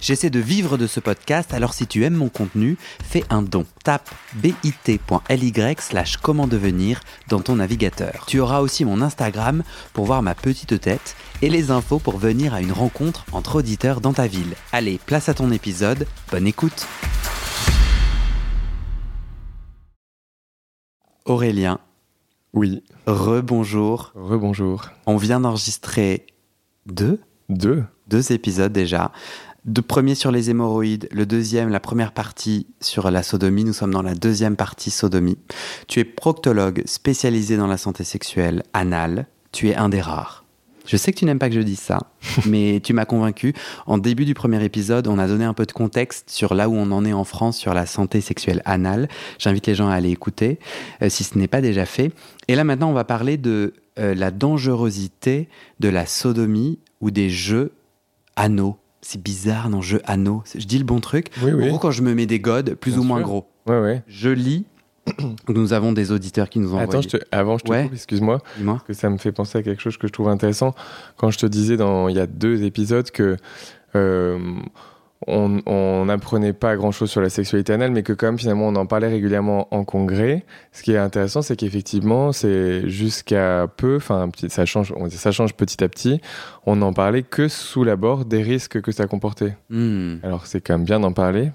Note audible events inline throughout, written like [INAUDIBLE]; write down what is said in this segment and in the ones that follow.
J'essaie de vivre de ce podcast, alors si tu aimes mon contenu, fais un don. Tape bit.ly slash comment devenir dans ton navigateur. Tu auras aussi mon Instagram pour voir ma petite tête et les infos pour venir à une rencontre entre auditeurs dans ta ville. Allez, place à ton épisode, bonne écoute Aurélien, Oui, rebonjour. rebonjour. On vient d'enregistrer deux? Deux deux épisodes déjà. Le premier sur les hémorroïdes, le deuxième, la première partie sur la sodomie. Nous sommes dans la deuxième partie sodomie. Tu es proctologue spécialisé dans la santé sexuelle anale. Tu es un des rares. Je sais que tu n'aimes pas que je dise ça, [LAUGHS] mais tu m'as convaincu. En début du premier épisode, on a donné un peu de contexte sur là où on en est en France sur la santé sexuelle anale. J'invite les gens à aller écouter, euh, si ce n'est pas déjà fait. Et là maintenant, on va parler de euh, la dangerosité de la sodomie ou des jeux anneaux. C'est bizarre, non, jeux anneaux. Je dis le bon truc. Oui, En oui. gros, quand je me mets des godes, plus Bien ou moins gros, Ouais, ouais. je lis. Nous avons des auditeurs qui nous ont Attends, envoyé. je te- avant, je te Ouais. coupe, excuse-moi, Dis-moi. parce que ça me fait penser à quelque chose que je trouve intéressant. Quand je te disais dans, il y a deux épisodes que euh, on n'apprenait pas grand-chose sur la sexualité anale, mais que quand même finalement on en parlait régulièrement en congrès. Ce qui est intéressant, c'est qu'effectivement, c'est jusqu'à peu, enfin petit- ça change, on- ça change petit à petit. On n'en parlait que sous l'abord des risques que ça comportait. Hmm. Alors c'est quand même bien d'en parler,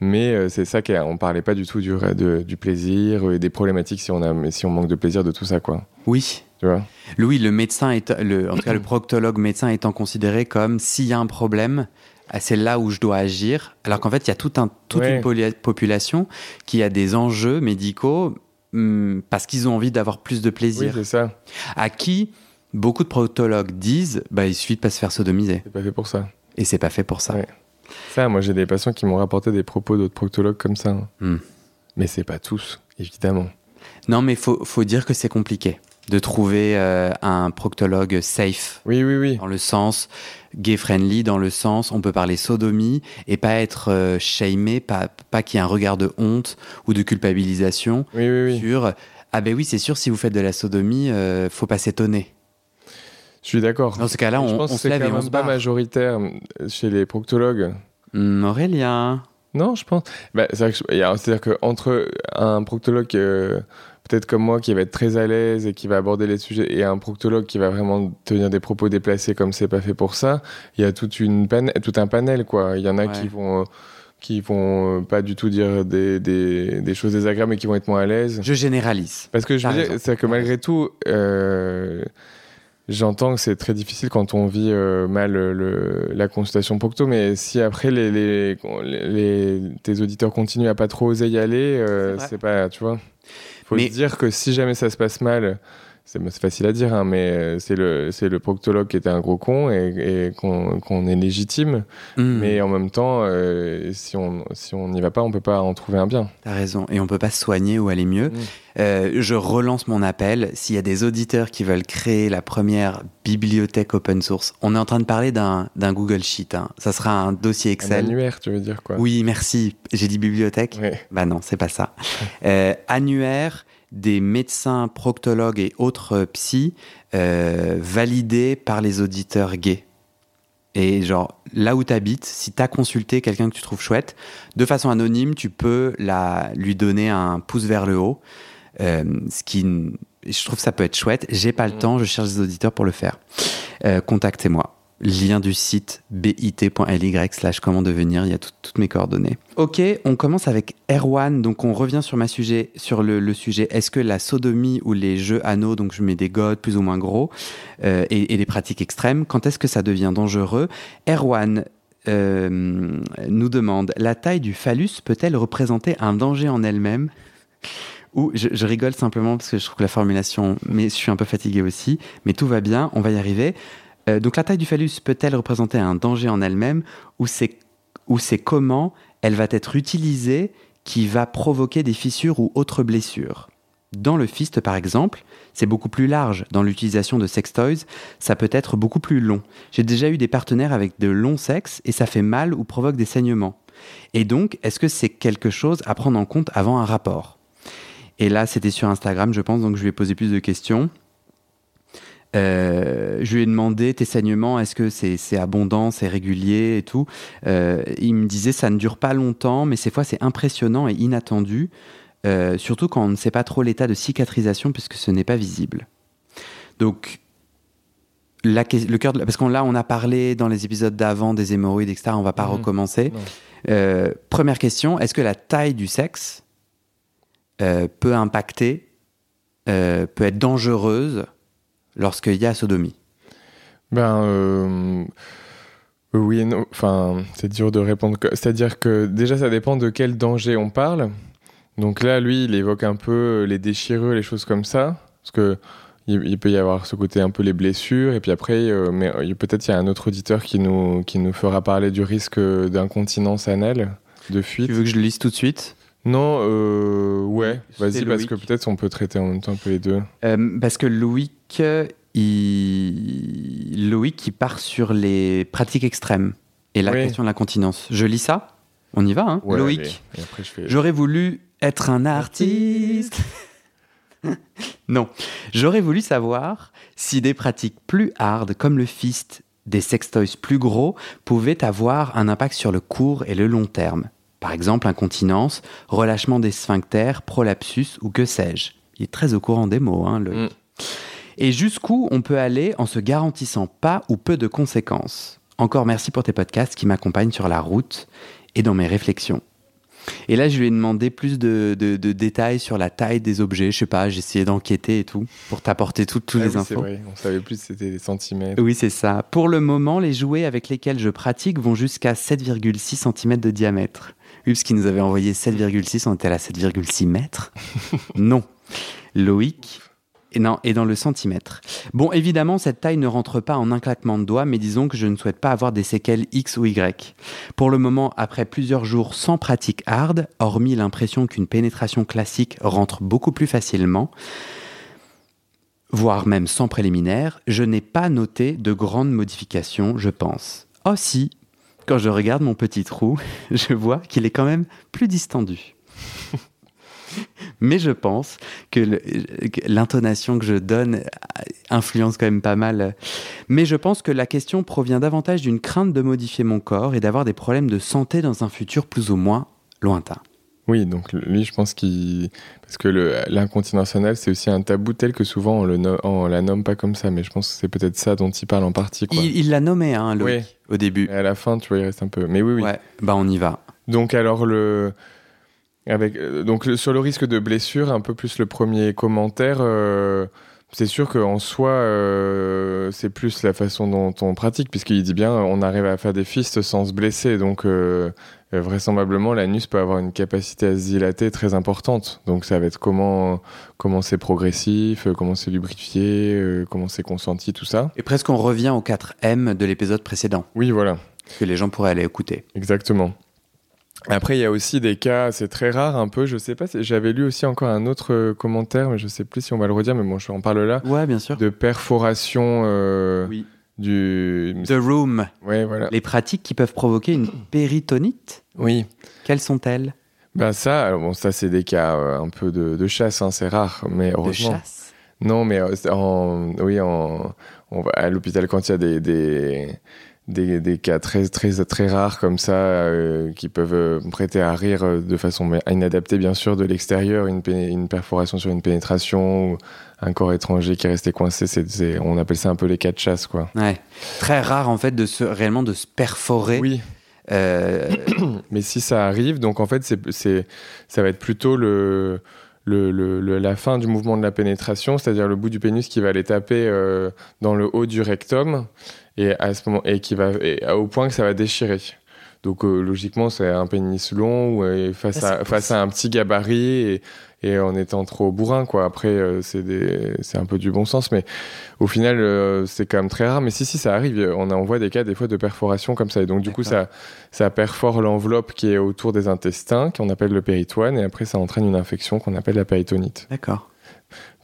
mais euh, c'est ça qu'on parlait pas du tout du, de- du plaisir et des problématiques si on a, si on manque de plaisir de tout ça quoi. Oui. Tu vois? Louis, le médecin, est, le, en tout cas le proctologue médecin étant considéré comme s'il y a un problème, ah, c'est là où je dois agir. Alors qu'en fait, il y a tout un, toute Ouais. une population qui a des enjeux médicaux hmm, parce qu'ils ont envie d'avoir plus de Oui plaisir. c'est ça. à qui beaucoup de proctologues disent bah, il suffit de pas se faire sodomiser. C'est pas fait pour ça. Et c'est pas fait pour ça. Ouais. Ça, moi j'ai des patients qui m'ont rapporté des propos d'autres proctologues comme ça. hein. Hmm. Mais c'est pas tous, évidemment. Non, mais faut, faut dire que c'est compliqué de trouver euh, un proctologue safe. Oui oui oui. Dans le sens gay-friendly, dans le sens on peut parler sodomie et pas être euh, shamé, pas, pas qu'il y ait un regard de honte ou de culpabilisation Oui oui oui. sur ah ben oui, c'est sûr, si vous faites de la sodomie, euh, faut pas s'étonner. Je suis d'accord. Dans ce cas-là, on, on se lève quand et on même se pas majoritaire chez les proctologues. Hum, Aurélien. Non, je pense. Bah, C'est-à-dire qu'entre un proctologue, euh, peut-être comme moi, qui va être très à l'aise et qui va aborder les sujets, et un proctologue qui va vraiment tenir des propos déplacés comme c'est pas fait pour ça, il y a toute une pan- tout un panel, quoi. Il y en a Ouais. qui vont. euh, qui vont euh, pas du tout dire des, des, des choses désagréables mais qui vont être moins à l'aise. Je généralise. Parce que je veux dire, c'est que malgré tout, euh, j'entends que c'est très difficile quand on vit euh, mal le, la consultation procto, mais si après les, les, les- les- tes auditeurs continuent à pas trop oser y aller, euh, c'est pas, tu vois. Faut Mais- se dire que si jamais ça se passe mal, c'est facile à dire, hein, mais c'est le, proctologue qui était un gros con et, et qu'on est légitime. Hum, Mais en même temps, euh, si on si on n'y va pas, on peut pas en trouver un bien. T'as raison. Et on peut pas se soigner ou aller mieux. Mm. Euh, je relance mon appel. S'il y a des auditeurs qui veulent créer la première bibliothèque open source, on est en train de parler d'un Google Sheet. hein. Ça sera un dossier Un Excel. annuaire, tu veux dire quoi? Oui, merci. J'ai dit bibliothèque? Ouais. Bah non, c'est pas ça. [LAUGHS] Euh, annuaire des médecins, proctologues et autres euh, psys euh, validés par les auditeurs gays. Et genre, là où tu habites, si tu as consulté quelqu'un que tu trouves chouette, de façon anonyme, tu peux la, lui donner un pouce vers le haut. Euh, ce qui, je trouve que ça peut être chouette. J'ai pas le Mm. temps, je cherche des auditeurs pour le faire. Euh, Contactez-moi. Lien du site bit.ly slash comment devenir, il y a tout- toutes mes coordonnées. Ok, on commence avec Erwan, donc on revient sur, ma sujet, sur le, le sujet, est-ce que la sodomie ou les jeux anneaux, donc je mets des godes plus ou moins gros, euh, et, et les pratiques extrêmes, quand est-ce que ça devient dangereux? Erwan euh, nous demande, la taille du phallus peut-elle représenter un danger en elle-même? Ou je, je rigole simplement parce que je trouve que la formulation, mais je suis un peu fatigué aussi, mais tout va bien, on va y arriver. Euh, donc la taille du phallus peut-elle représenter un danger en elle-même ou c'est comment elle va être utilisée qui va provoquer des fissures ou autres blessures? Dans le fist, par exemple, c'est beaucoup plus large. Dans l'utilisation de sex toys, ça peut être beaucoup plus long. J'ai déjà eu des partenaires avec de longs sexes et ça fait mal ou provoque des saignements. Et donc, est-ce que c'est quelque chose à prendre en compte avant un rapport? Et là, c'était sur Instagram, je pense, donc je lui ai posé plus de questions. Euh, je lui ai demandé tes saignements, est-ce que c'est abondant, c'est régulier et tout. Euh, il me disait ça ne dure pas longtemps, mais ces fois c'est impressionnant et inattendu, euh, surtout quand on ne sait pas trop l'état de cicatrisation puisque ce n'est pas visible. Donc la, le cœur, parce qu'on là on a parlé dans les épisodes d'avant des hémorroïdes etc. On va pas mhm. recommencer. première question, est-ce que la taille du sexe peut impacter, peut être dangereuse? lorsqu'il y a sodomie? Ben euh, oui non. Enfin, c'est dur de répondre. C'est-à-dire que déjà, ça dépend de quel danger on parle. Donc là, lui, il évoque un peu les déchirures, les choses comme ça, parce que il, peut y avoir ce côté un peu les blessures, et puis après, euh, mais euh, peut-être il y a un autre auditeur qui nous qui nous fera parler du risque d'incontinence anale, de fuite. Tu veux que je le lise tout de suite? Non, euh, ouais, vas-y, parce que peut-être on peut traiter en même temps un peu les deux. Euh, parce que Loïc, il... Loïc, il part sur les pratiques extrêmes et la question de l'incontinence. Je lis ça On y va, hein Loïc, j'aurais voulu être un artiste. [LAUGHS] non, j'aurais voulu savoir si des pratiques plus hard comme le fist, des sextoys plus gros, pouvaient avoir un impact sur le court et le long terme. Par exemple, incontinence, relâchement des sphincters, prolapsus ou que sais-je. Il est très au courant des mots, hein, le... Mm. Et jusqu'où on peut aller en se garantissant pas ou peu de conséquences. Encore merci pour tes podcasts qui m'accompagnent sur la route et dans mes réflexions. Et là, je lui ai demandé plus de, détails sur la taille des objets. Je sais pas, j'ai essayé d'enquêter et tout pour t'apporter toutes les ah infos. C'est vrai, on savait plus c'était des centimètres. Oui, c'est ça. Pour le moment, les jouets avec lesquels je pratique vont jusqu'à 7,6 cm de diamètre. Hubbs qui nous avait envoyé 7,6, on était à 7,6 mètres. [LAUGHS] non. Loïc et non, et dans le centimètre. Bon, évidemment, cette taille ne rentre pas en un claquement de doigts, mais disons que je ne souhaite pas avoir des séquelles X ou Y. Pour le moment, après plusieurs jours sans pratique hard, hormis l'impression qu'une pénétration classique rentre beaucoup plus facilement, voire même sans préliminaire, je n'ai pas noté de grandes modifications, je pense. Aussi, quand je regarde mon petit trou, [LAUGHS] je vois qu'il est quand même plus distendu. [LAUGHS] Mais je pense que l'intonation que je donne influence quand même pas mal. Mais je pense que la question provient davantage d'une crainte de modifier mon corps et d'avoir des problèmes de santé dans un futur plus ou moins lointain. Oui, donc lui, je pense qu'il. Parce que l'incontinence anale, c'est aussi un tabou tel que souvent on, le la nomme pas comme ça, mais je pense que c'est peut-être ça dont il parle en partie. Il l'a nommé, hein, au début. Et à la fin, tu vois, il reste un peu. Mais oui, oui. Ouais, bah on y va. Donc, alors, le. Avec, euh, donc, sur le risque de blessure, un peu plus le premier commentaire. Euh, c'est sûr qu'en soi, euh, c'est plus la façon dont on pratique, puisqu'il dit bien on arrive à faire des fistes sans se blesser. Donc, vraisemblablement, l'anus peut avoir une capacité à se dilater très importante. Donc, ça va être comment comment c'est progressif, comment c'est lubrifié, comment c'est consenti, tout ça. Et presque on revient au 4M de l'épisode précédent. Oui, voilà. Que les gens pourraient aller écouter. Exactement. Après, il y a aussi des cas, c'est très rare un peu, je sais pas, j'avais lu aussi encore un autre euh, commentaire, mais je sais plus si on va le redire, mais bon, je en parle là. Ouais, bien sûr. De perforation euh, oui. du... The room. Ouais, voilà. Les pratiques qui peuvent provoquer une péritonite? Oui. Quelles sont-elles? Ben ça, alors bon, ça c'est des cas euh, un peu de, chasse, hein, c'est rare, mais heureusement. De chasse? Non, mais en, oui, en, on va à l'hôpital quand il y a des, des des, des, cas très, très, très rares comme ça euh, qui peuvent euh, prêter à rire euh, de façon inadaptée, bien sûr, de l'extérieur, une, une, perforation sur une pénétration ou un corps étranger qui est resté coincé. c'est on appelle ça un peu les cas de chasse, quoi. Ouais. Très rare, en fait, de se, réellement de se perforer. Oui. [COUGHS] Mais si ça arrive, donc en fait, c'est, ça va être plutôt le, le, le, la fin du mouvement de la pénétration, c'est-à-dire le bout du pénis qui va aller taper dans le haut du rectum et à ce moment et qui va au point que ça va déchirer. Donc euh, logiquement, c'est un pénis long face à face à un petit gabarit et, et en étant trop bourrin quoi. Après euh, c'est des c'est un peu du bon sens mais au final euh, c'est quand même très rare mais si si ça arrive, on on voit des cas des fois de perforation comme ça et donc du coup ça ça perfore l'enveloppe qui est autour des intestins qu'on appelle le péritoine et après ça entraîne une infection qu'on appelle la péritonite. D'accord.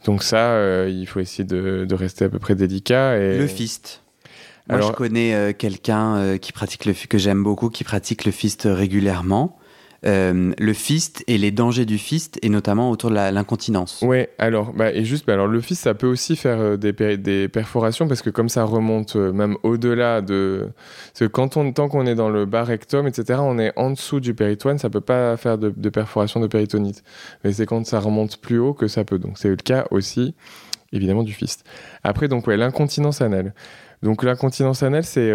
Donc ça, euh, il faut essayer de, de rester à peu près délicat. Et... Le fist. Moi, Alors- je connais euh, quelqu'un euh, qui pratique le que j'aime beaucoup, qui pratique le fist régulièrement. Euh, le fist et les dangers du fist, et notamment autour de l'incontinence. Ouais, alors, bah, et juste, bah, alors le fils, ça peut aussi faire euh, des, per- des perforations parce que comme ça remonte euh, même au-delà de. Parce que tant qu'on est dans le bas rectum, etc., on est en dessous du péritoine, ça peut pas faire de, de perforation de péritonite. Mais c'est quand ça remonte plus haut que ça peut. Donc c'est le cas aussi, évidemment, du fist. Après, donc, l'incontinence anale. Donc l'incontinence anale, c'est.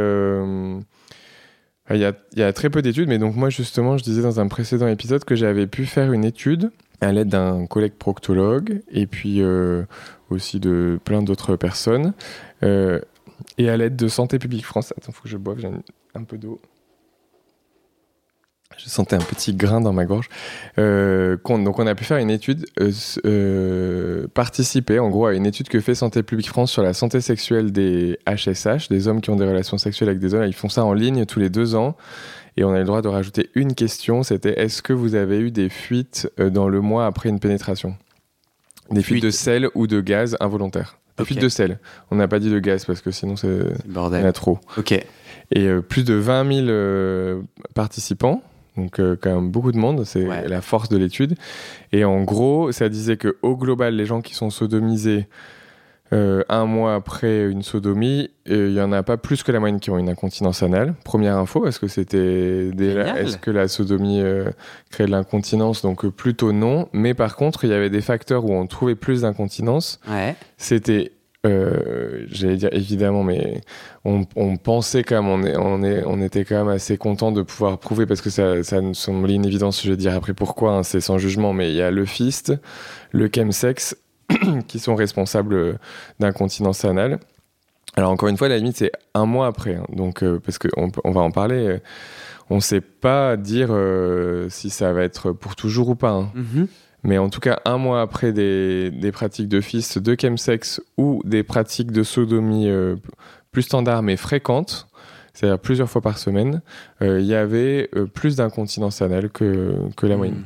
Il y, a, il y a très peu d'études, mais donc moi justement, je disais dans un précédent épisode que j'avais pu faire une étude à l'aide d'un collègue proctologue et puis euh, aussi de plein d'autres personnes euh, et à l'aide de Santé publique France. Attends, faut que je boive, j'ai un peu d'eau. Je sentais un petit grain dans ma gorge. Euh, donc on a pu faire une étude, euh, euh, participer en gros à une étude que fait Santé publique France sur la santé sexuelle des HSH, des hommes qui ont des relations sexuelles avec des hommes. Ils font ça en ligne tous les deux ans. Et on a le droit de rajouter une question, c'était est-ce que vous avez eu des fuites dans le mois après une pénétration? Des fuites Fuites. de sel ou de gaz involontaires. Des fuites de sel. On n'a pas dit de gaz parce que sinon c'est- le il y en bordel. a trop. Ok. Et euh, plus de 20 000 euh, participants, donc euh, quand même beaucoup de monde, c'est Ouais. la force de l'étude. Et en gros, ça disait que au global, les gens qui sont sodomisés euh, un mois après une sodomie, euh, il y en a pas plus que la moyenne qui ont une incontinence anale. Première info, est-ce que c'était est-ce que la sodomie euh, crée de l'incontinence? Donc euh, plutôt non. Mais par contre, il y avait des facteurs où on trouvait plus d'incontinence Ouais. c'était euh, j'allais dire évidemment mais on, pensait quand même on, est, on, est, on était quand même assez content de pouvoir prouver parce que ça, ça nous semblait une évidence je vais dire après pourquoi hein, c'est sans jugement mais il y a le fist le chemsex [COUGHS] qui sont responsables euh, d'incontinence anale alors encore une fois la limite c'est un mois après hein. donc euh, parce qu'on on va en parler on sait pas dire si ça va être pour toujours ou pas hein. Mhm. Mais en tout cas, un mois après des, des pratiques de fist, de chemsex ou des pratiques de sodomie euh, plus standards mais fréquentes, c'est-à-dire plusieurs fois par semaine, euh, il y avait euh, plus d'incontinence anale que, que la moyenne.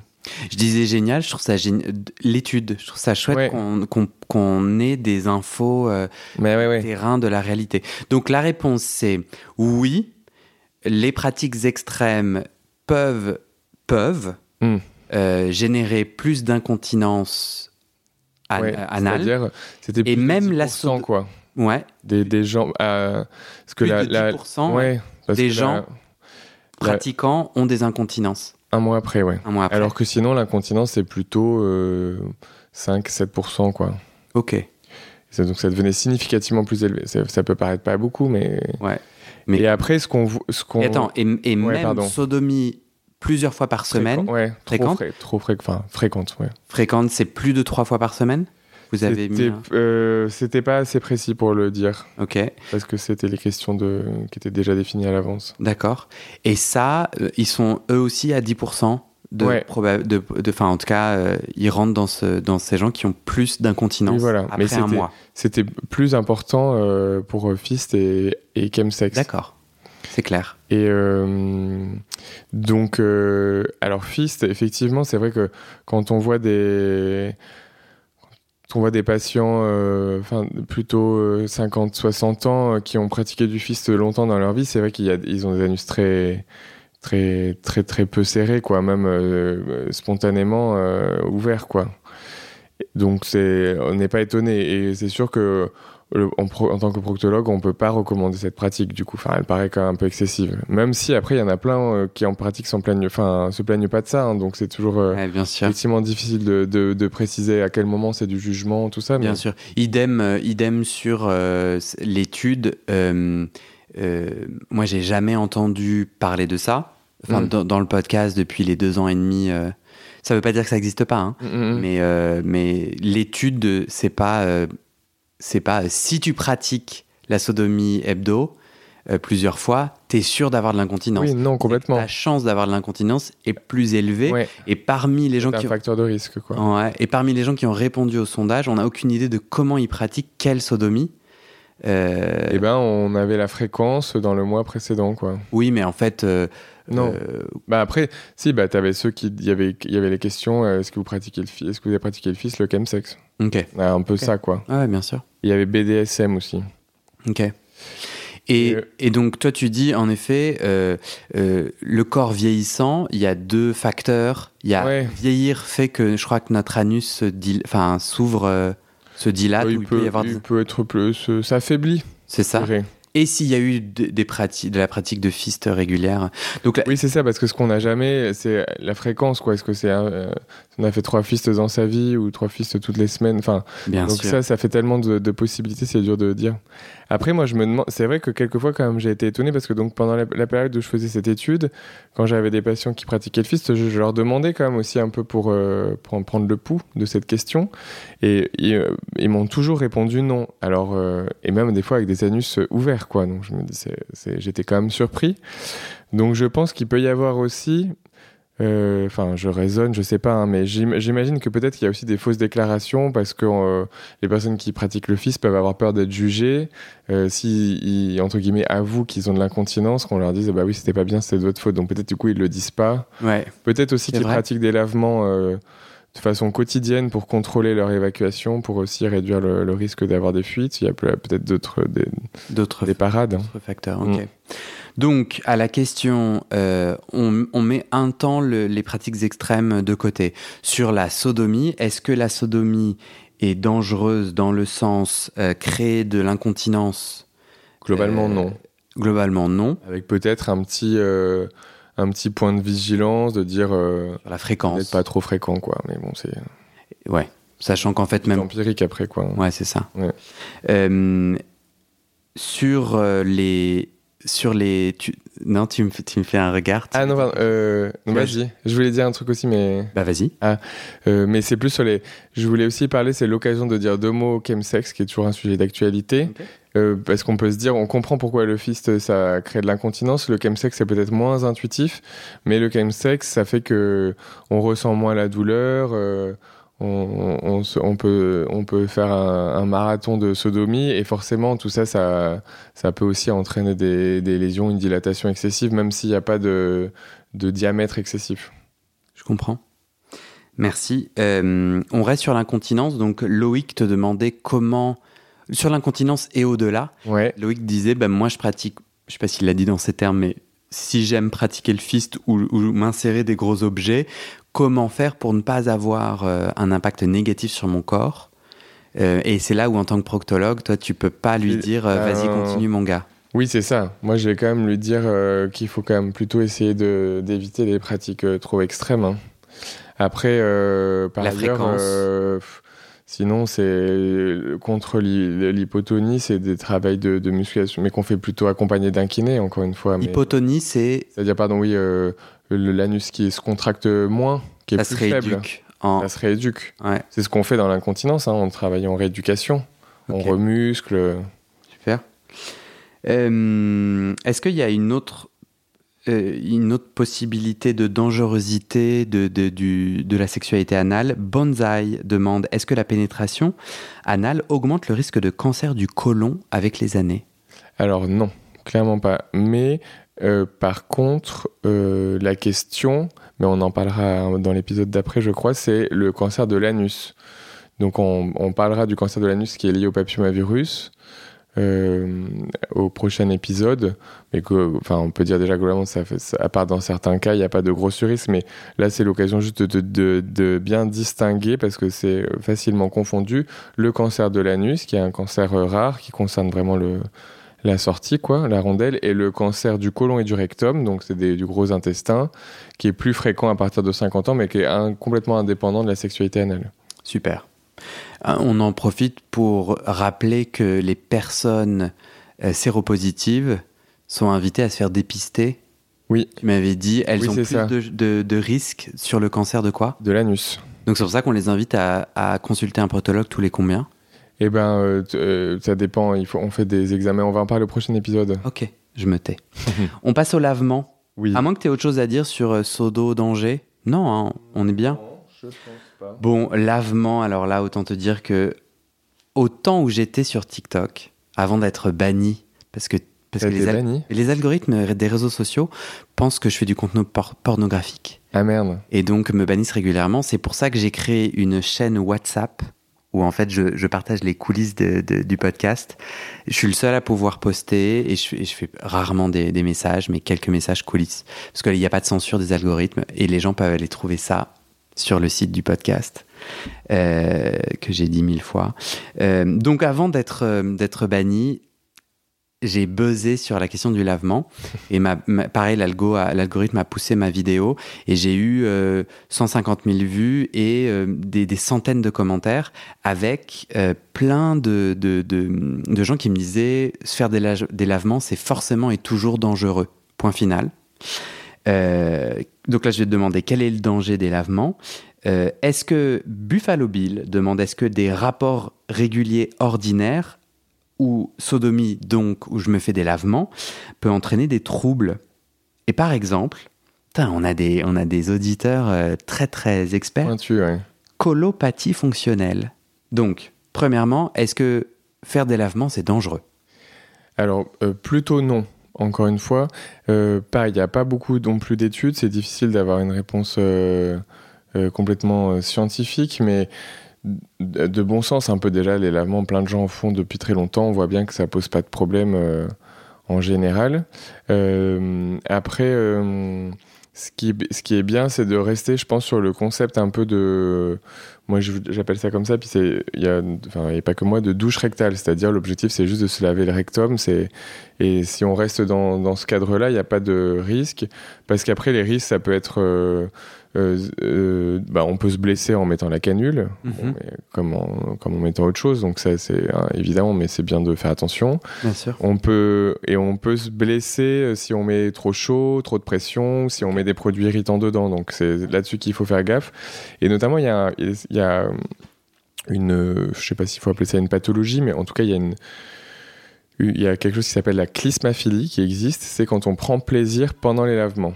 Je disais génial, je trouve ça génial. L'étude, je trouve ça chouette Ouais. qu'on qu'on- qu'on ait des infos euh, Mais ouais, ouais. terrain de la réalité. Donc la réponse c'est oui, les pratiques extrêmes peuvent, peuvent Hmm. Euh, générer plus d'incontinence an- Ouais, euh, anale. C'est-à-dire, c'était Et même la 10%, sodo- quoi. Ouais, Des, des gens. euh, parce que plus la, de la- 10% ouais, parce des que gens la- pratiquants ont des incontinences un mois après, ouais. un mois après. Alors que sinon, l'incontinence, c'est plutôt euh, 5-7%, quoi. ok. Donc ça devenait significativement plus élevé. Ça, ça peut paraître pas beaucoup, mais. Ouais. Mais- Et après, ce qu'on. Ce qu'on attends, et, et Ouais, même pardon. sodomie plusieurs fois par semaine, Fréquent- ouais, trop, Fréquente fré- trop fré- enfin, fréquente, ouais. fréquente, c'est plus de trois fois par semaine? Vous avez mis un- euh, c'était pas assez précis pour le dire, Ok, parce que c'était les questions de, qui étaient déjà définies à l'avance. d'accord. Et ça, euh, ils sont eux aussi à 10% de Ouais. de, de, en tout cas, euh, ils rentrent dans, ce, dans ces gens qui ont plus d'incontinence Oui, voilà. après Mais un c'était- mois. C'était plus important euh, pour Fist et, et Chemsex. D'accord, c'est clair. Et euh, donc, euh, alors Fist, effectivement, c'est vrai que quand on voit des, on voit des patients, euh, plutôt 50-60 ans, euh, qui ont pratiqué du Fist longtemps dans leur vie, c'est vrai qu'ils ont des anus très, très, très, très peu serrés, quoi, même spontanément ouverts, quoi. Donc on n'est pas étonné, et c'est sûr que le- en, pro- en tant que proctologue, on peut pas recommander cette pratique. Du coup, enfin, elle paraît quand même un peu excessive. Même si après, il y en a plein euh, qui en pratique s'en plaignent, enfin, se plaignent pas de ça. hein, donc c'est toujours euh, Ouais, bien sûr. effectivement difficile de, de- de préciser à quel moment c'est du jugement, tout ça. Bien sûr. Idem, euh, idem sur euh, l'étude. moi, j'ai jamais entendu parler de ça. Enfin, Mm. dans, dans le podcast depuis les deux ans et demi. ça veut pas dire que ça n'existe pas, hein, Mm, mm, mais, mais l'étude, c'est pas, c'est pas euh, si tu pratiques la sodomie hebdo euh, plusieurs fois, t'es sûr d'avoir de l'incontinence. Oui, non, complètement. La chance d'avoir de l'incontinence est plus élevée. Ouais, Et parmi les gens c'est un qui facteur de risque, quoi. Ouais, et parmi les gens qui ont répondu au sondage, on n'a aucune idée de comment ils pratiquent quelle sodomie. Euh, Eh ben, on avait la fréquence dans le mois précédent, quoi. Oui, mais en fait. euh, Non. euh, Bah après, si, bah t'avais ceux qui, il y avait, il y avait les questions. euh, est-ce que vous pratiquez le fils, est-ce que vous avez pratiqué le fils, le chemsex? Ok. Ah, Un peu ça, quoi. Ah ouais, bien sûr. Il y avait BDSM aussi. Ok. Et, Et, euh, et donc, toi, tu dis, en effet, euh, euh, le corps vieillissant, il y a deux facteurs. Il y a Ouais. vieillir fait que je crois que notre anus se dil- enfin, s'ouvre, euh, se dilate, Euh, ou il, il peut peut, y avoir il des- peut être plus, euh, ça affaiblit. C'est ça. Et s'il y a eu de, des pratiques, de la pratique de fist régulière. Donc, Oui, c'est ça, parce que ce qu'on n'a jamais, c'est la fréquence, quoi. Est-ce que c'est, euh, on a fait trois fistes dans sa vie ou trois fistes toutes les semaines Enfin, bien donc sûr. ça, ça fait tellement de, de possibilités, c'est dur de dire. Après, moi, je me demande, c'est vrai que quelquefois, quand même, j'ai été étonné parce que donc pendant la, la période où je faisais cette étude, quand j'avais des patients qui pratiquaient le fist, je, je leur demandais quand même aussi un peu pour, euh, pour en prendre le pouls de cette question, et, et, euh, ils m'ont toujours répondu non. Alors, euh, et même des fois avec des anus ouverts, quoi. Donc, je me dis, j'étais quand même surpris. Donc, je pense qu'il peut y avoir aussi euh, Enfin, je raisonne, je sais pas, hein, mais j'im- j'imagine que peut-être qu'il y a aussi des fausses déclarations parce que euh, les personnes qui pratiquent le fils peuvent avoir peur d'être jugées. Euh, si, ils, entre guillemets, avouent qu'ils ont de l'incontinence, qu'on leur dise, bah oui, c'était pas bien, c'était de votre faute. Donc peut-être du coup, ils le disent pas. Ouais. Peut-être aussi qu'ils pratiquent des lavements de façon quotidienne pour contrôler leur évacuation, pour aussi réduire le, le risque d'avoir des fuites. Il y a peut- peut-être d'autres des, D'autres des parades. hein. Autre facteur, ok. Mm. Donc, à la question, euh, on, on met un temps le- les pratiques extrêmes de côté. Sur la sodomie, est-ce que la sodomie est dangereuse dans le sens euh, créer de l'incontinence? Globalement, Euh, non. Globalement, non. Avec peut-être un petit, un petit point de vigilance, de dire euh, la fréquence. d'être pas trop fréquent, quoi. Mais bon, c'est Ouais. Sachant qu'en fait, même empirique après, quoi. Ouais, c'est ça. Ouais. Euh, sur les. Sur les. tu- Non, tu me, fais- tu me fais un regard. tu- Ah non, pardon, euh, vas-y. Je voulais dire un truc aussi, mais Bah, vas-y. euh, mais c'est plus sur les. Je voulais aussi parler, c'est l'occasion de dire deux mots au chemsex, qui est toujours un sujet d'actualité. Euh, parce qu'on peut se dire, on comprend pourquoi le fist ça crée de l'incontinence. Le chemsex c'est peut-être moins intuitif, mais le chemsex ça fait que on ressent moins la douleur. On, on, se- on peut, on peut faire un, un marathon de sodomie et forcément tout ça, ça, ça peut aussi entraîner des, des lésions, une dilatation excessive, même s'il n'y a pas de, de diamètre excessif. Je comprends. Merci. Euh, on reste sur l'incontinence. Donc, Loïc te demandait comment. Sur l'incontinence et au-delà, Ouais. Loïc disait bah, Moi, je pratique. Je sais pas s'il l'a dit dans ces termes, mais si j'aime pratiquer le fist ou, ou m'insérer des gros objets, comment faire pour ne pas avoir euh, un impact négatif sur mon corps? Euh, Et c'est là où, en tant que proctologue, toi, tu peux pas lui dire euh, Vas-y, continue, mon gars. Oui, c'est ça. Moi, je vais quand même lui dire qu'il faut quand même plutôt essayer de- d'éviter les pratiques trop extrêmes. hein. Après, par La ailleurs, fréquence. Euh, sinon, c'est contre l'hy- l'hypotonie, c'est des travails de, de musculation, mais qu'on fait plutôt accompagné d'un kiné, encore une fois. mais- Hypotonie, c'est. C'est-à-dire, pardon, oui, euh, l'anus qui se contracte moins, qui est Ça se faible. En... Ça se rééduque. Ouais, C'est ce qu'on fait dans l'incontinence, hein, on travaille en rééducation. On Ok. remuscle. super. Euh, Est-ce qu'il y a une autre, euh, une autre possibilité de dangerosité de, du- de la sexualité anale Bonzai demande Est-ce que la pénétration anale augmente le risque de cancer du côlon avec les années? Alors non, clairement pas. Mais euh, par contre, euh, la question, mais on en parlera dans l'épisode d'après, je crois, c'est le cancer de l'anus. Donc on, on parlera du cancer de l'anus qui est lié au papillomavirus euh, au prochain épisode. Mais enfin, on peut dire déjà globalement, ça à part dans certains cas, il n'y a pas de gros risque. Mais là, c'est l'occasion juste de, bien distinguer parce que c'est facilement confondu le cancer de l'anus, qui est un cancer euh, rare qui concerne vraiment le la sortie, quoi, la rondelle, et le cancer du côlon et du rectum, donc c'est du gros intestin, qui est plus fréquent à partir de 50 ans, mais qui est complètement indépendant de la sexualité anale. Super. Euh, On en profite pour rappeler que les personnes euh, séropositives sont invitées à se faire dépister. Oui. Tu m'avais dit, elles Oui, ont c'est plus ça. de, de, de risques sur le cancer de quoi? De l'anus. Donc c'est pour ça qu'on les invite à, à consulter un protologue tous les combien? Eh ben, euh, euh, ça dépend, il faut, on fait des examens, on va en parler au prochain épisode. Ok, je me tais. [LAUGHS] on passe au lavement. Oui. À moins que tu aies autre chose à dire sur euh, Sodo danger. Non, hein, on est bien. je pense pas. Bon, lavement, alors là, autant te dire que au temps où j'étais sur TikTok, avant d'être banni, parce que, parce que les, al- les algorithmes des réseaux sociaux pensent que je fais du contenu por- pornographique Ah merde. et donc me bannissent régulièrement. C'est pour ça que j'ai créé une chaîne WhatsApp où en fait je, je partage les coulisses de- de- du podcast. Je suis le seul à pouvoir poster et je, et je fais rarement des, des messages, mais quelques messages coulisses. Parce qu'il n'y a pas de censure des algorithmes et les gens peuvent aller trouver ça sur le site du podcast euh, que j'ai dit mille fois. Euh, donc avant d'être euh, d'être banni, j'ai buzzé sur la question du lavement et pareil l'algo l'algorithme a poussé ma vidéo et j'ai eu euh, 150 000 vues et des, centaines de commentaires avec plein de, gens qui me disaient se faire des lavements c'est forcément et toujours dangereux. Point final. Euh, donc là, je vais te demander quel est le danger des lavements? Euh, est-ce que Buffalo Bill demande est-ce que des rapports réguliers ordinaires ou sodomie, donc où je me fais des lavements, peut entraîner des troubles? Et par exemple, on, a des, on a des auditeurs euh, très très experts, Pointu, ouais. colopathie fonctionnelle. Donc, premièrement, est-ce que faire des lavements, c'est dangereux? Alors, euh, plutôt non. Encore une fois, euh, il n'y a pas beaucoup non plus d'études. C'est difficile d'avoir une réponse euh, euh, complètement scientifique, mais de, bon sens un peu déjà. Les lavements, plein de gens en font depuis très longtemps. On voit bien que ça pose pas de problème en général. Après, ce, qui, ce qui est bien, c'est de rester, je pense, sur le concept un peu de moi j'appelle ça comme ça puis il y a a pas que moi de douche rectale. C'est-à-dire l'objectif c'est juste de se laver le rectum et si on reste dans, dans ce cadre-là il n'y a pas de risque. Parce qu'après les risques ça peut être euh, euh, euh, bah, on peut se blesser en mettant la canule Mhm. Bon, comme, en, comme en mettant autre chose donc ça c'est hein, évidemment mais c'est bien de faire attention Bien sûr. on peut et on peut se blesser euh, si on met trop chaud, trop de pression, si on met des produits irritants dedans. Donc c'est là-dessus qu'il faut faire gaffe. Et notamment il y a, il y a une, je sais pas s'il faut appeler ça une pathologie, mais en tout cas il y a une il y a quelque chose qui s'appelle la clismaphilie qui existe. C'est quand on prend plaisir pendant les lavements.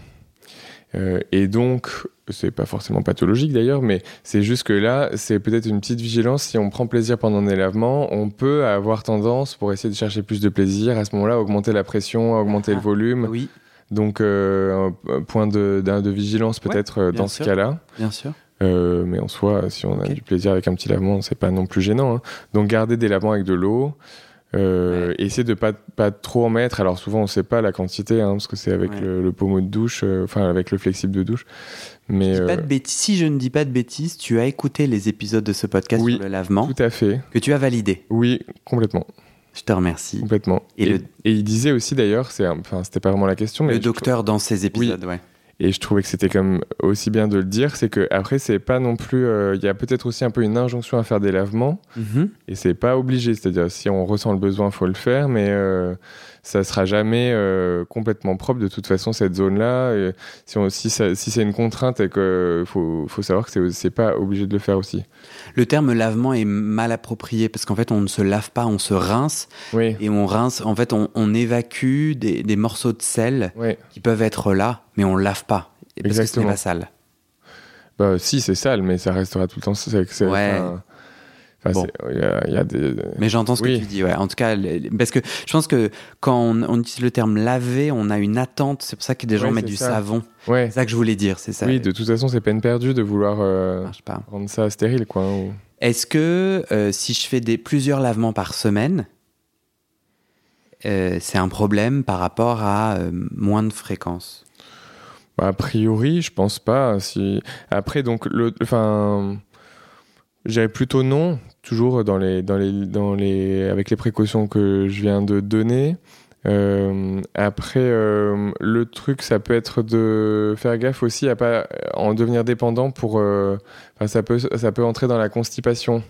Euh, et donc, c'est pas forcément pathologique d'ailleurs, mais c'est juste que là, c'est peut-être une petite vigilance. Si on prend plaisir pendant les lavements, on peut avoir tendance, pour essayer de chercher plus de plaisir, à ce moment-là, à augmenter la pression, à augmenter le Ah, volume. Oui, Donc, euh, un point de, vigilance peut-être euh, dans ce cas-là. bien sûr. Euh, mais en soi, si on a du plaisir avec un petit lavement, c'est pas non plus gênant. hein. Donc, garder des lavements avec de l'eau. Euh, essayer de pas pas trop en mettre. Alors souvent on sait pas la quantité hein, parce que c'est avec Ouais. le, le pommeau de douche, euh, enfin avec le flexible de douche. Mais Je dis pas euh, de bêtises. Si je ne dis pas de bêtises, tu as écouté les épisodes de ce podcast Oui, sur le lavement tout à fait. que tu as validé. Oui, complètement, Je te remercie. complètement. Et Et, le- et il disait aussi d'ailleurs, c'est enfin c'était pas vraiment la question, mais Le docteur dans ces épisodes, ouais. Et je trouvais que c'était comme aussi bien de le dire, c'est que après c'est pas non plus, euh, il y a peut-être aussi un peu une injonction à faire des lavements Mhm. et c'est pas obligé, c'est-à-dire si on ressent le besoin, faut le faire, mais euh, ça sera jamais euh, complètement propre de toute façon cette zone-là. Et Si, on- si, c'est une contrainte et que faut, faut savoir que c'est- c'est pas obligé de le faire aussi. Le terme lavement est mal approprié parce qu'en fait, on ne se lave pas, on se rince Oui, et on rince. En fait, on, on évacue des, des morceaux de sel oui. qui peuvent être là, mais on lave pas parce que ce n'est pas sale. Bah si c'est sale, mais ça restera tout le temps. C'est, c'est- Ouais. Enfin, Bon. y, a- des. Mais j'entends ce Oui. que tu dis, ouais. En tout cas, les- parce que je pense que quand on, on utilise le terme laver, on a une attente. C'est pour ça que des gens Ouais, mettent du ça. savon. Ouais. C'est ça que je voulais dire, c'est ça. Oui, de toute façon, c'est peine perdue de vouloir euh, pas. rendre ça stérile, quoi. ou- Est-ce que euh, si je fais des, plusieurs lavements par semaine, euh, c'est un problème par rapport à moins de fréquence? Bah, a priori, je pense pas. Si... Après, donc, le... enfin, j'irais plutôt non, toujours dans les, dans les, dans les, avec les précautions que je viens de donner. Euh, après, euh, le truc, ça peut être de faire gaffe aussi à pas en devenir dépendant pour. euh, enfin, ça peut, ça peut entrer dans la constipation.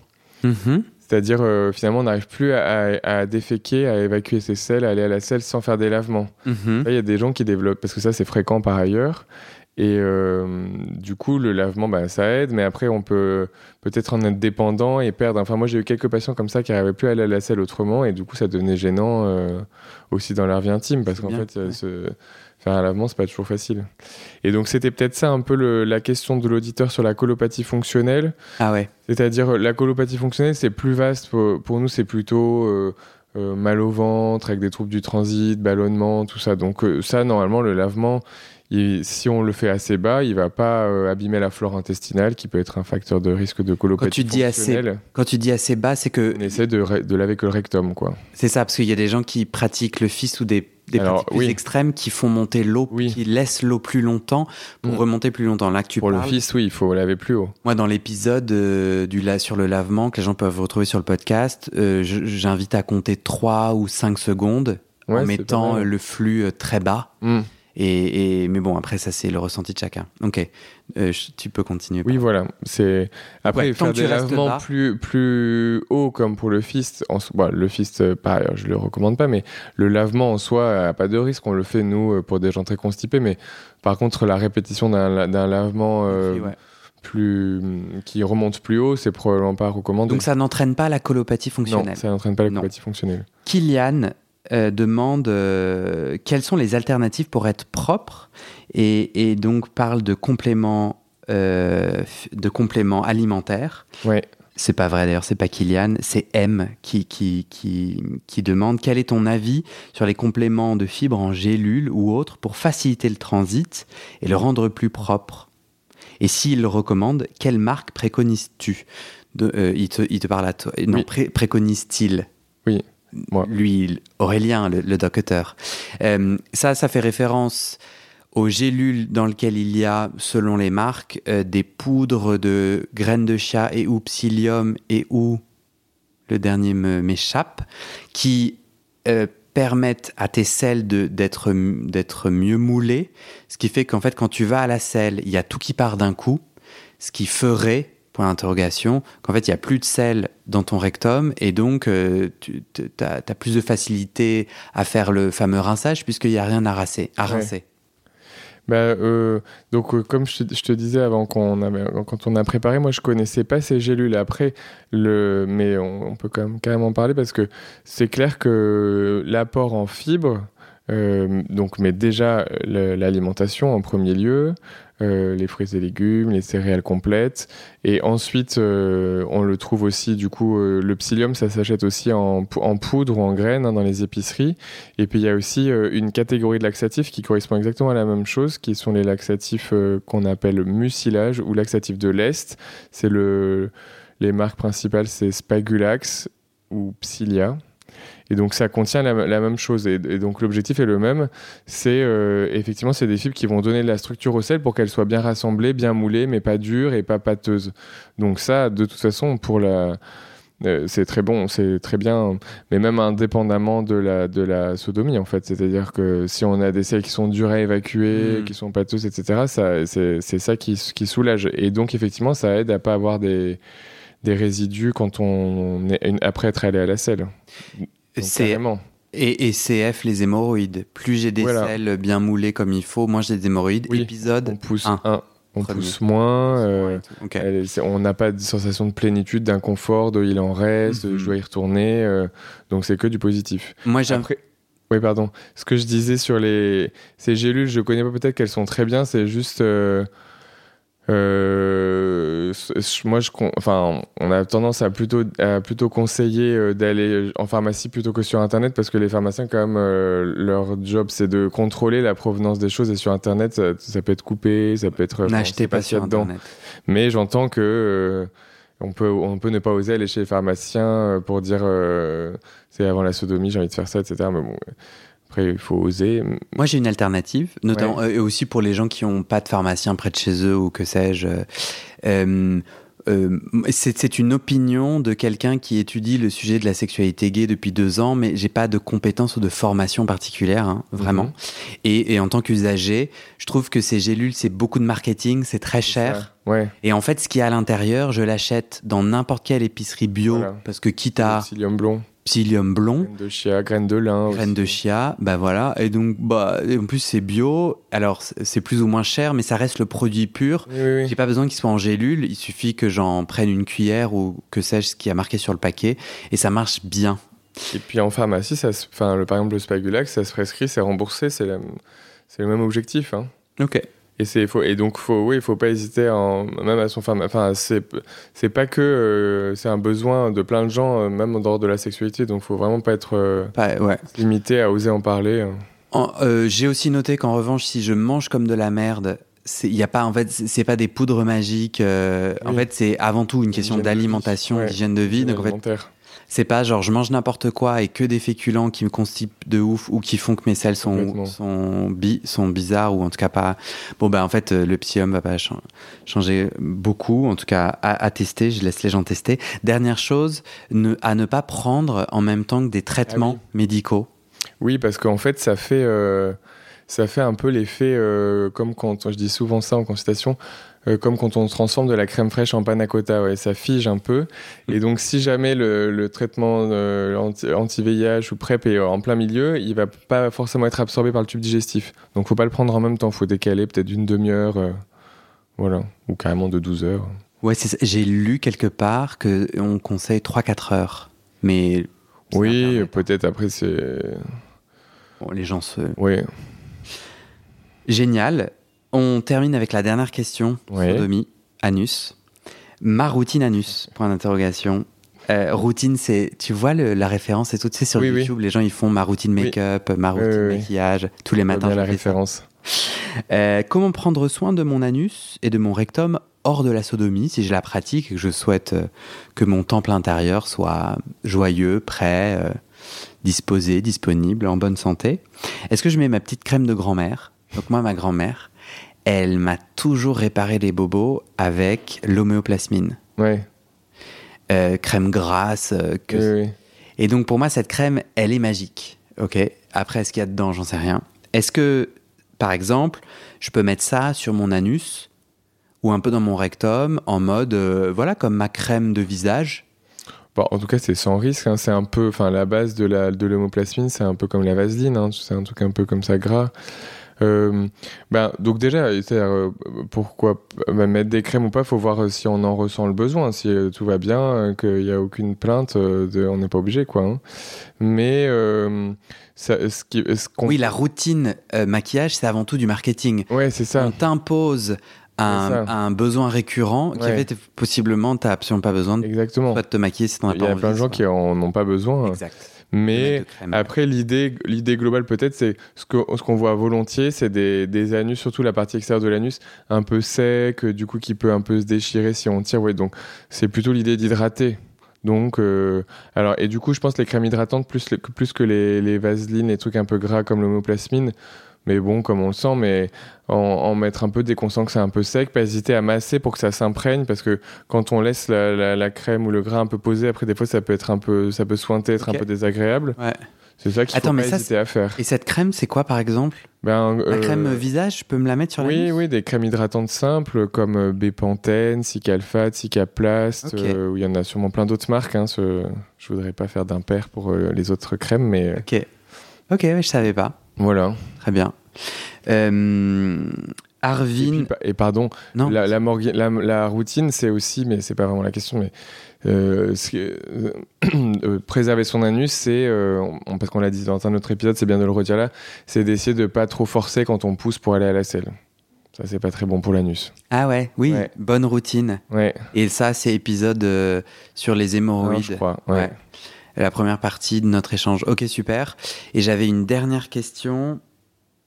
Mhm. C'est-à-dire, finalement, on n'arrive plus à, à déféquer, à évacuer ses selles, à aller à la selle sans faire des lavements. Mhm. Là, il y a des gens qui développent, parce que ça, c'est fréquent par ailleurs. Et euh, du coup, le lavement, bah, ça aide, mais après, on peut peut-être en être dépendant et perdre. Enfin, moi, j'ai eu quelques patients comme ça qui n'arrivaient plus à aller à la selle autrement, et du coup, ça devenait gênant euh, aussi dans leur vie intime, parce qu'en fait, euh, ouais. faire un lavement, c'est pas toujours facile. Et donc, c'était peut-être ça un peu le- la question de l'auditeur sur la colopathie fonctionnelle. Ah ouais. C'est-à-dire, la colopathie fonctionnelle, c'est plus vaste. Pour, pour nous, c'est plutôt euh, mal au ventre, avec des troubles du transit, ballonnement, tout ça. Donc ça, normalement, le lavement, si on le fait assez bas, il va pas euh, abîmer la flore intestinale, qui peut être un facteur de risque de colopathie quand tu dis assez, Quand tu dis assez bas, c'est que... On essaie de, de laver que le rectum, quoi. C'est ça, parce qu'il y a des gens qui pratiquent le fist ou des des pratiques plus extrêmes qui font monter l'eau, qui laissent l'eau plus longtemps pour mm. remonter plus longtemps. Là que tu pour le fils, oui, il faut laver plus haut. Moi, dans l'épisode euh, du sur le lavement que les gens peuvent retrouver sur le podcast, euh, j'invite à compter 3 ou 5 secondes en mettant le flux euh, très bas. Mm. Et, mais bon, après, ça, c'est le ressenti de chacun. Ok, euh, tu peux continuer. Oui, voilà. C'est Après, faire des lavements plus, plus hauts, comme pour le fist, en... le fist, euh, par ailleurs, je le recommande pas, mais le lavement en soi n'a pas de risque. On le fait, nous, euh, pour des gens très constipés. Mais par contre, la répétition d'un lavement. plus qui remonte plus haut, c'est probablement pas recommandé. Donc ça n'entraîne pas la colopathie fonctionnelle. Non, ça n'entraîne pas la colopathie fonctionnelle. Kylian euh, demande euh, quelles sont les alternatives pour être propre et, donc parle de compléments, euh, de compléments alimentaires. Ouais. C'est pas vrai d'ailleurs, c'est pas Kylian, c'est M qui, qui, qui, qui, demande quel est ton avis sur les compléments de fibres en gélules ou autres pour faciliter le transit et le rendre plus propre. Et s'il le recommande, quelle marque préconises-tu? Il, te, il te parle à toi. Non, préconise-t-il? Lui, Aurélien, le, docteur. Euh, ça, ça fait référence aux gélules dans lesquelles il y a, selon les marques, euh, des poudres de graines de chat et ou psyllium et ou, le dernier m'échappe, qui euh, permettent à tes selles d'être mieux moulées, ce qui fait qu'en fait, quand tu vas à la selle, il y a tout qui part d'un coup, ce qui ferait d'interrogation, qu'en fait, il n'y a plus de sel dans ton rectum et donc euh, tu as, plus de facilité à faire le fameux rinçage puisqu'il n'y a rien à, rincer. À rincer. Bah, euh, donc, euh, comme je te, disais avant qu'on quand on a préparé, moi je connaissais pas ces gélules. Après, le, mais on, peut quand même carrément parler parce que c'est clair que l'apport en fibres, donc, mais déjà l'alimentation en premier lieu, euh, les fruits et légumes, les céréales complètes. Et ensuite, euh, on le trouve aussi, du coup, euh, le psyllium, ça s'achète aussi en, poudre ou en graines hein, dans les épiceries. Et puis, il y a aussi une catégorie de laxatifs qui correspond exactement à la même chose, qui sont les laxatifs qu'on appelle mucilage ou laxatifs de l'Est. C'est le, les marques principales, c'est Spagulax ou Psyllia. Et donc ça contient la, même chose. Et, donc l'objectif est le même. C'est euh, effectivement c'est des fibres qui vont donner de la structure au sel pour qu'elle soit bien rassemblée, bien moulée, mais pas dure et pas pâteuse. Donc ça, de toute façon, pour la euh, c'est très bon, c'est très bien, mais même indépendamment de la, de la sodomie en fait. C'est-à-dire que si on a des selles qui sont dures à évacuer, mm. qui sont pâteuses, etc., ça, c'est, ça qui, qui soulage. Et donc effectivement, ça aide à pas avoir des, des résidus quand on est après être allé à la selle. C'est et, et, CF, les hémorroïdes. Plus j'ai des selles bien moulées comme il faut, moins j'ai des hémorroïdes. Épisode on pousse. On pousse moins, euh, on n'a pas de sensation de plénitude, d'inconfort, de il en reste, je mhm. dois y retourner, euh, donc c'est que du positif. Moi j'aime. Oui, pardon. Ce que je disais sur les ces gélules, je connais pas peut-être qu'elles sont très bien, c'est juste. Euh, euh, moi, je, enfin, on a tendance à plutôt, à plutôt conseiller euh, d'aller en pharmacie plutôt que sur Internet parce que les pharmaciens, quand même, euh, leur job, c'est de contrôler la provenance des choses et sur Internet, ça, peut être coupé, ça peut être. N'achetez pas sur Internet. Mais j'entends que on peut, on peut ne pas oser aller chez les pharmaciens pour dire c'est avant la sodomie, j'ai envie de faire ça, etc. Mais bon après, il faut oser. Moi, j'ai une alternative, notamment, euh, et aussi pour les gens qui n'ont pas de pharmacien près de chez eux ou que sais-je. Euh, euh, c'est une opinion de quelqu'un qui étudie le sujet de la sexualité gay depuis deux ans, mais j'ai pas de compétences ou de formation particulière, hein, vraiment. Mhm. et, et, en tant qu'usager, je trouve que ces gélules, c'est beaucoup de marketing, c'est très cher. Ouais. Et en fait, ce qui est à l'intérieur, je l'achète dans n'importe quelle épicerie bio, parce que quitte à... blond psyllium blond. Graines de chia, graines de lin. Graines de chia, bah voilà. Et donc, bah, en plus, c'est bio. Alors, c'est plus ou moins cher, mais ça reste le produit pur. Oui, J'ai pas besoin qu'il soit en gélule. Il suffit que j'en prenne une cuillère ou que sais-je ce qui a marqué sur le paquet. Et ça marche bien. Et puis en pharmacie, ça, enfin, le, par exemple, le Spagulax, ça se prescrit, c'est remboursé, c'est le même objectif. Hein. Ok. Et c'est faut et donc faut oui, il faut pas hésiter en, même à son. Enfin, c'est c'est pas que euh, c'est un besoin de plein de gens, euh, même en dehors de la sexualité. Donc faut vraiment pas être euh, ouais. limité à oser en parler. J'ai aussi noté qu'en revanche, si je mange comme de la merde, il y a pas en fait c'est pas des poudres magiques. En fait, c'est avant tout une question d'alimentation, d'hygiène de vie. Donc en fait, c'est pas genre je mange n'importe quoi et que des féculents qui me constipent de ouf ou qui font que mes selles sont, sont, bi sont bizarres ou en tout cas pas. Bon, ben en fait, le petit homme va pas changer beaucoup. En tout cas, à, tester, je laisse les gens tester. Dernière chose, ne, à ne pas prendre en même temps que des traitements ah médicaux. Oui, parce qu'en fait, ça fait. Euh, ça fait un peu l'effet, euh, comme quand je dis souvent ça en consultation, euh, comme quand on transforme de la crème fraîche en panna cotta, ouais, ça fige un peu. Et donc, si jamais le, traitement euh, anti-VIH ou PrEP est en plein milieu, il va pas forcément être absorbé par le tube digestif. Donc, faut pas le prendre en même temps. Faut décaler peut-être d'une demi-heure, euh, voilà, ou carrément de 12 heures. Ouais, j'ai lu quelque part que on conseille 3-4 heures, mais oui, peut-être après c'est. Bon, les gens se. Oui. Génial. On termine avec la dernière question, sodomie, anus. Ma routine anus, point d'interrogation. Euh, routine, c'est, tu vois la référence et tout, tu sais, sur YouTube, les gens ils font ma routine make-up, ma routine maquillage, tous les matins. Bien la référence. Euh, comment prendre soin de mon anus et de mon rectum hors de la sodomie, si je la pratique et que je souhaite euh, que mon temple intérieur soit joyeux, prêt, disposé, disponible, en bonne santé? Est-ce que je mets ma petite crème de grand-mère? Donc moi, ma grand-mère, elle m'a toujours réparé les bobos avec l'homéoplasmine. Ouais. Euh, crème grasse. Euh, que... Et donc pour moi, cette crème, elle est magique. Ok? Après, ce qu'il y a dedans, j'en sais rien. Est-ce que, par exemple, je peux mettre ça sur mon anus ou un peu dans mon rectum en mode, euh, voilà, comme ma crème de visage? Bon, en tout cas, c'est sans risque. Hein. C'est un peu, enfin, la base de la de c'est un peu comme la vaseline. Hein. C'est un truc un peu comme ça gras. Euh, ben, donc déjà, euh, pourquoi bah, mettre des crèmes ou pas, faut voir euh, si on en ressent le besoin, si tout va bien, qu'il n'y a aucune plainte, de, on n'est pas obligé, quoi. Hein. Mais ça, ce qui, ce oui, la routine maquillage, c'est avant tout du marketing. Ouais, c'est ça. On t'impose un, un, besoin récurrent qui fait possiblement tu n'as absolument pas besoin de, Exactement. de te maquiller si Il y a plein de gens qui en ont pas besoin. Exact. Mais après, l'idée, l'idée globale peut-être, c'est ce qu'on ce qu'on voit volontiers, c'est des, des, anus, surtout la partie extérieure de l'anus, un peu sec, du coup qui peut un peu se déchirer si on tire. Ouais, donc c'est plutôt l'idée d'hydrater. Donc, euh, alors, et du coup, je pense les crèmes hydratantes, plus, plus que les, les vaselines, les trucs un peu gras comme l'homoplasmine, mais bon, comme on le sent, mais en, mettre un peu dès qu'on sent que c'est un peu sec, pas hésiter à masser pour que ça s'imprègne, parce que quand on laisse la, crème ou le gras un peu posé, après des fois ça peut être un peu, ça peut sointer, être un peu désagréable. Ouais. C'est ça qu'il faut pas hésiter à faire. Et cette crème, c'est quoi par exemple? Ben, La euh, crème visage, je peux me la mettre sur la Oui, oui, des crèmes hydratantes simples comme euh, Bepanthen, Cicalfate, Cicaplast, euh, où il y en a sûrement plein d'autres marques. Hein, ce... Je voudrais pas faire d'impair pour les autres crèmes, mais. Ok. Ok, je savais pas. Voilà. Très bien. Euh, Arvin. Et, pardon, non. La, la, routine, c'est aussi, mais c'est pas vraiment la question, mais euh, [CLEARS THROAT] euh, préserver son anus, c'est, parce qu'on l'a dit dans un autre épisode, c'est bien de le redire là, c'est d'essayer de pas trop forcer quand on pousse pour aller à la selle. Ça, c'est pas très bon pour l'anus. Ah ouais, oui, bonne routine. Ouais. Et ça, c'est épisode sur les hémorroïdes. je crois, ouais. La première partie de notre échange. Ok, super. Et j'avais une dernière question.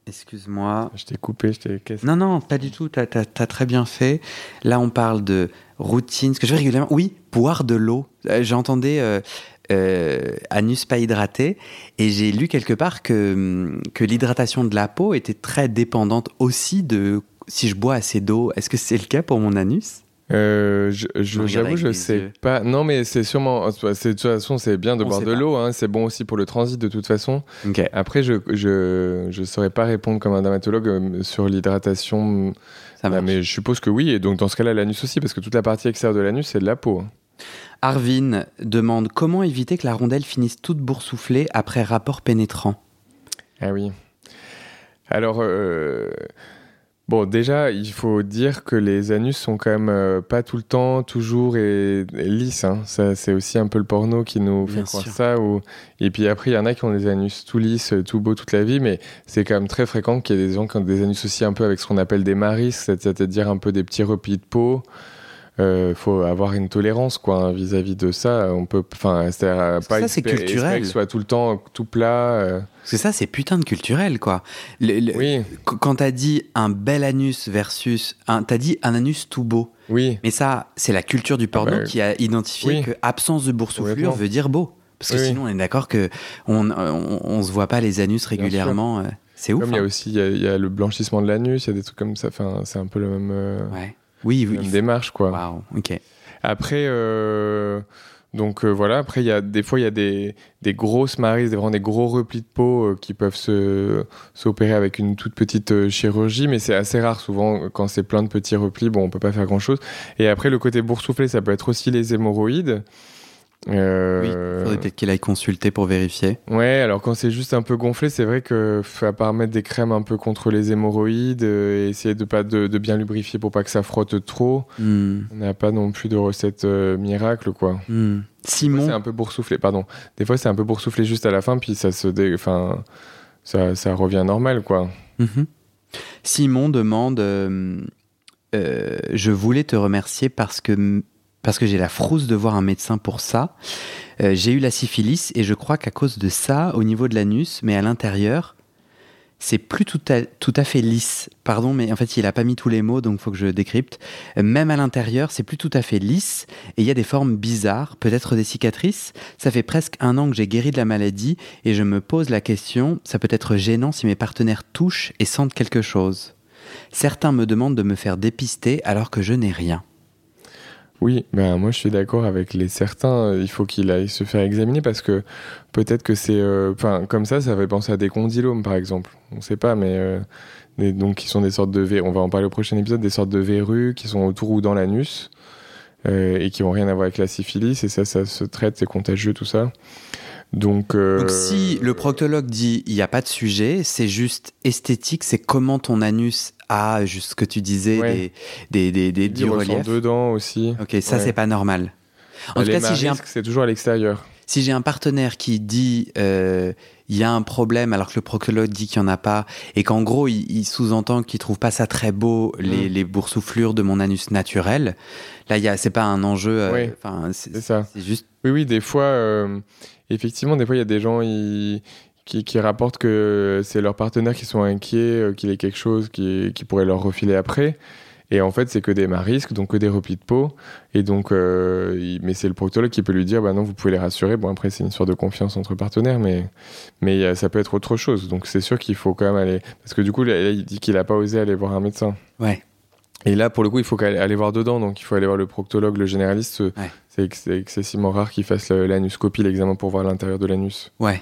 Excuse-moi. Je t'ai coupé, je t'ai. Non, non, pas du tout. Tu as, très bien fait. Là, on parle de routine. Ce que je veux régulièrement. Oui, boire de l'eau. Euh, j'entendais euh, euh, anus pas hydraté. Et j'ai lu quelque part que, hum, que l'hydratation de la peau était très dépendante aussi de si je bois assez d'eau. Est-ce que c'est le cas pour mon anus? Euh, J'avoue, je, sais pas. Non, mais c'est sûrement. De toute façon, c'est bien de boire de l'eau. Hein, c'est bon aussi pour le transit de toute façon. Après, je, je je saurais pas répondre comme un dermatologue euh, sur l'hydratation. mais je suppose que oui. Et donc dans ce cas-là, l'anus aussi, parce que toute la partie extérieure de l'anus, c'est de la peau. Hein. Arvin demande comment éviter que la rondelle finisse toute boursouflée après rapport pénétrant. Ah oui. Alors. Euh Bon, déjà, il faut dire que les anus sont quand même euh, pas tout le temps, toujours et, et lisses. Hein. Ça, c'est aussi un peu le porno qui nous fait Bien croire sûr. ça. Ou... Et puis après, il y en a qui ont des anus tout lisses, tout beaux toute la vie, mais c'est quand même très fréquent qu'il y ait des gens qui ont des anus aussi un peu avec ce qu'on appelle des maris, c'est-à-dire un peu des petits replis de peau. Euh, faut avoir une tolérance quoi hein, vis-à-vis de ça. On peut, enfin, c'est-à-dire euh, que pas ça, c'est culturel. que soit tout le temps tout plat. euh. Parce que ça, c'est putain de culturel, quoi. Le- le- Oui, qu- Quand t'as dit un bel anus versus un, t'as dit un anus tout beau. oui. Mais ça, c'est la culture du porno Ah bah, qui a identifié oui. que absence de boursouflure veut dire beau. Parce que Oui, sinon, on est d'accord que on, on, on se voit pas les anus régulièrement. euh, C'est ouf. Comme il y a hein. aussi il y a, il y a le blanchissement de l'anus, il y a des trucs comme ça. Enfin, c'est un peu le même, euh, Ouais. Oui, oui. faut- démarche quoi. Waouh. Ok. Après, euh, donc euh, voilà. Après, il y a des fois il y a des, des grosses marises, des, vraiment des gros replis de peau euh, qui peuvent se s'opérer avec une toute petite chirurgie, mais c'est assez rare. Souvent, quand c'est plein de petits replis, bon, on peut pas faire grand chose. Et après, le côté boursouflé, ça peut être aussi les hémorroïdes. Euh, Oui. Faudrait peut-être qu'il aille consulter pour vérifier. Ouais, alors quand c'est juste un peu gonflé, c'est vrai que à part mettre des crèmes un peu contre les hémorroïdes, euh, et essayer de pas de, de bien lubrifier pour pas que ça frotte trop, Hmm. on n'a pas non plus de recette euh, miracle quoi. Hmm. Simon. c'est un peu boursouflé, pardon. Des fois c'est un peu boursouflé juste à la fin, puis ça se dé... enfin ça, ça revient normal quoi. Mhm. Simon demande euh, Je voulais te remercier parce que, parce que j'ai la frousse de voir un médecin pour ça. Euh, j'ai eu la syphilis et je crois qu'à cause de ça, au niveau de l'anus, mais à l'intérieur, c'est plus tout à, tout à fait lisse. Pardon, mais en fait, il a pas mis tous les mots, donc faut que je décrypte. Même à l'intérieur, c'est plus tout à fait lisse et il y a des formes bizarres, peut-être des cicatrices. Ça fait presque un an que j'ai guéri de la maladie et je me pose la question, ça peut être gênant si mes partenaires touchent et sentent quelque chose. Certains me demandent de me faire dépister alors que je n'ai rien. Oui, ben moi je suis d'accord avec les certains. Il faut qu'il aille se faire examiner parce que peut-être que c'est, euh, enfin comme ça, ça fait penser à des condylomes par exemple. On sait pas, mais euh, donc qui sont des sortes de. On va en parler au prochain épisode. Des sortes de verrues qui sont autour ou dans l'anus euh, et qui ont rien à voir avec la syphilis. Et ça, ça se traite, c'est contagieux tout ça. Donc, euh, Donc si le proctologue dit il n'y a pas de sujet, c'est juste esthétique, c'est comment ton anus a, juste ce que tu disais, Ouais. des, des, des, des- il du ressent relief. dedans aussi. Ok, ça Ouais. c'est pas normal. En tout les cas, si j'ai un c'est toujours à l'extérieur. Si j'ai un partenaire qui dit euh, il y a un problème alors que le proctologue dit qu'il n'y en a pas et qu'en gros il, il sous-entend qu'il trouve pas ça très beau les, Mm. les boursouflures de mon anus naturel, là il c'est pas un enjeu. euh, Oui, c'est juste Oui, oui, des fois, euh, effectivement, des fois, il y a des gens qui, rapportent que c'est leurs partenaires qui sont inquiets euh, qu'il y ait quelque chose qui, pourrait leur refiler après. Et en fait, c'est que des marisques, donc que des replis de peau. Et donc, euh, mais c'est le proctologue qui peut lui dire, bah non, vous pouvez les rassurer. Bon, après, c'est une histoire de confiance entre partenaires, mais, mais euh, ça peut être autre chose. Donc, c'est sûr qu'il faut quand même aller. Parce que du coup, là, il dit qu'il n'a pas osé aller voir un médecin. ouais. Et là, pour le coup, il faut aller voir dedans. Donc, il faut aller voir le proctologue, le généraliste. Ouais. C'est ex- c'est excessivement rare qu'il fasse l'anuscopie, l'examen pour voir l'intérieur de l'anus. Ouais.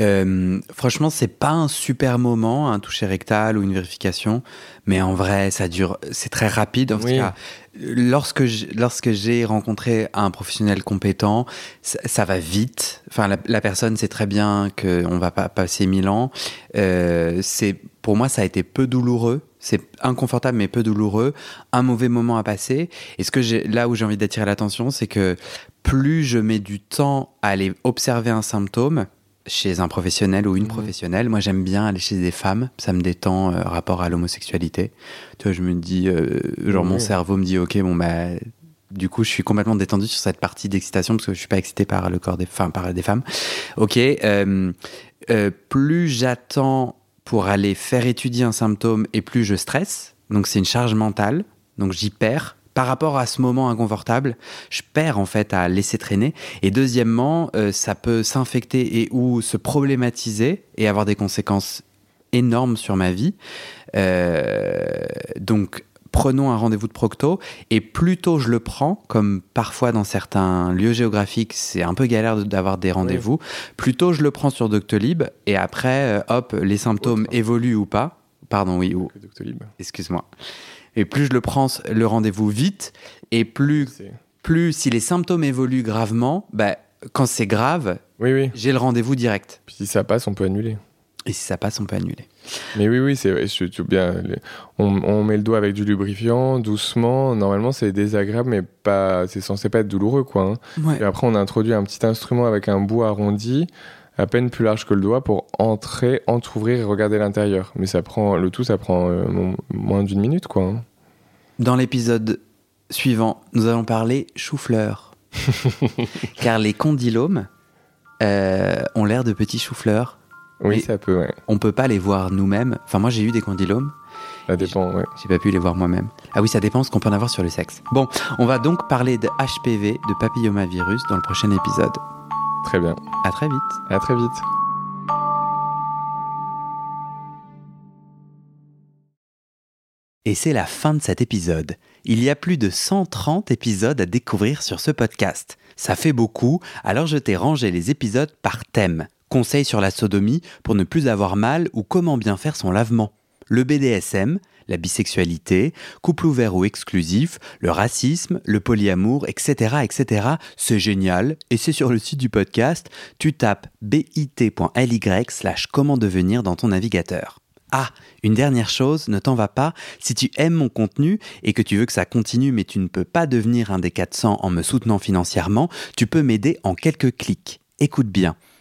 Euh, franchement, c'est pas un super moment, un toucher rectal ou une vérification, mais en vrai, ça dure, c'est très rapide. En tout Oui. cas, lorsque j'ai, lorsque j'ai rencontré un professionnel compétent, ça, ça va vite. Enfin, la, la personne sait très bien qu'on va pas passer mille ans. Euh, c'est, pour moi, ça a été peu douloureux. C'est inconfortable mais peu douloureux, un mauvais moment à passer. Et ce que j'ai, là où j'ai envie d'attirer l'attention, c'est que plus je mets du temps à aller observer un symptôme chez un professionnel ou une Mhm. professionnelle, moi j'aime bien aller chez des femmes, ça me détend euh, rapport à l'homosexualité. Tu vois, je me dis, euh, genre mon cerveau me dit, ok, bon bah, du coup je suis complètement détendu sur cette partie d'excitation parce que je suis pas excité par le corps des femmes, par des femmes. Ok, euh, euh, plus j'attends pour aller faire étudier un symptôme et plus je stresse, donc c'est une charge mentale, donc j'y perds. Par rapport à ce moment inconfortable, je perds en fait à laisser traîner. Et deuxièmement, euh, ça peut s'infecter et ou se problématiser et avoir des conséquences énormes sur ma vie. Euh, donc, prenons un rendez-vous de procto et plus tôt je le prends, comme parfois dans certains lieux géographiques, c'est un peu galère d'avoir des rendez-vous, plus tôt je le prends sur Doctolib et après, euh, hop, les symptômes Autre. évoluent ou pas. Pardon, oui, ou, excuse-moi. Et plus je le prends le rendez-vous vite, et plus, plus si les symptômes évoluent gravement, bah, quand c'est grave, Oui, oui. j'ai le rendez-vous direct. Puis si ça passe, on peut annuler. Et si ça passe, on peut annuler. Mais oui, oui, c'est je, bien. On, met le doigt avec du lubrifiant, doucement. Normalement, c'est désagréable, mais pas. C'est censé pas être douloureux, quoi. Hein. Et après, on a introduit un petit instrument avec un bout arrondi, à peine plus large que le doigt, pour entrer, entrouvrir et regarder l'intérieur. Mais ça prend le tout, ça prend euh, moins d'une minute, quoi. Hein. Dans l'épisode suivant, nous allons parler chou-fleur. [LAUGHS] Car les condylomes euh, ont l'air de petits chou-fleurs. Oui, ça peut, ouais. On peut pas les voir nous-mêmes. Enfin, moi, j'ai eu des condylomes. Ça dépend, ouais. J'ai pas pu les voir moi-même. Ah oui, ça dépend ce qu'on peut en avoir sur le sexe. Bon, on va donc parler de HPV, de papillomavirus, dans le prochain épisode. Très bien. À très vite. À très vite. Et c'est la fin de cet épisode. Il y a plus de 130 épisodes à découvrir sur ce podcast. Ça fait beaucoup, alors je t'ai rangé les épisodes par thème. Conseils sur la sodomie pour ne plus avoir mal ou comment bien faire son lavement. Le BDSM, la bisexualité, couple ouvert ou exclusif, le racisme, le polyamour, etc. etc. C'est génial et c'est sur le site du podcast. Tu tapes bit.ly slash comment devenir dans ton navigateur. Ah, une dernière chose, ne t'en va pas, si tu aimes mon contenu et que tu veux que ça continue mais tu ne peux pas devenir un des 400 en me soutenant financièrement, tu peux m'aider en quelques clics. Écoute bien.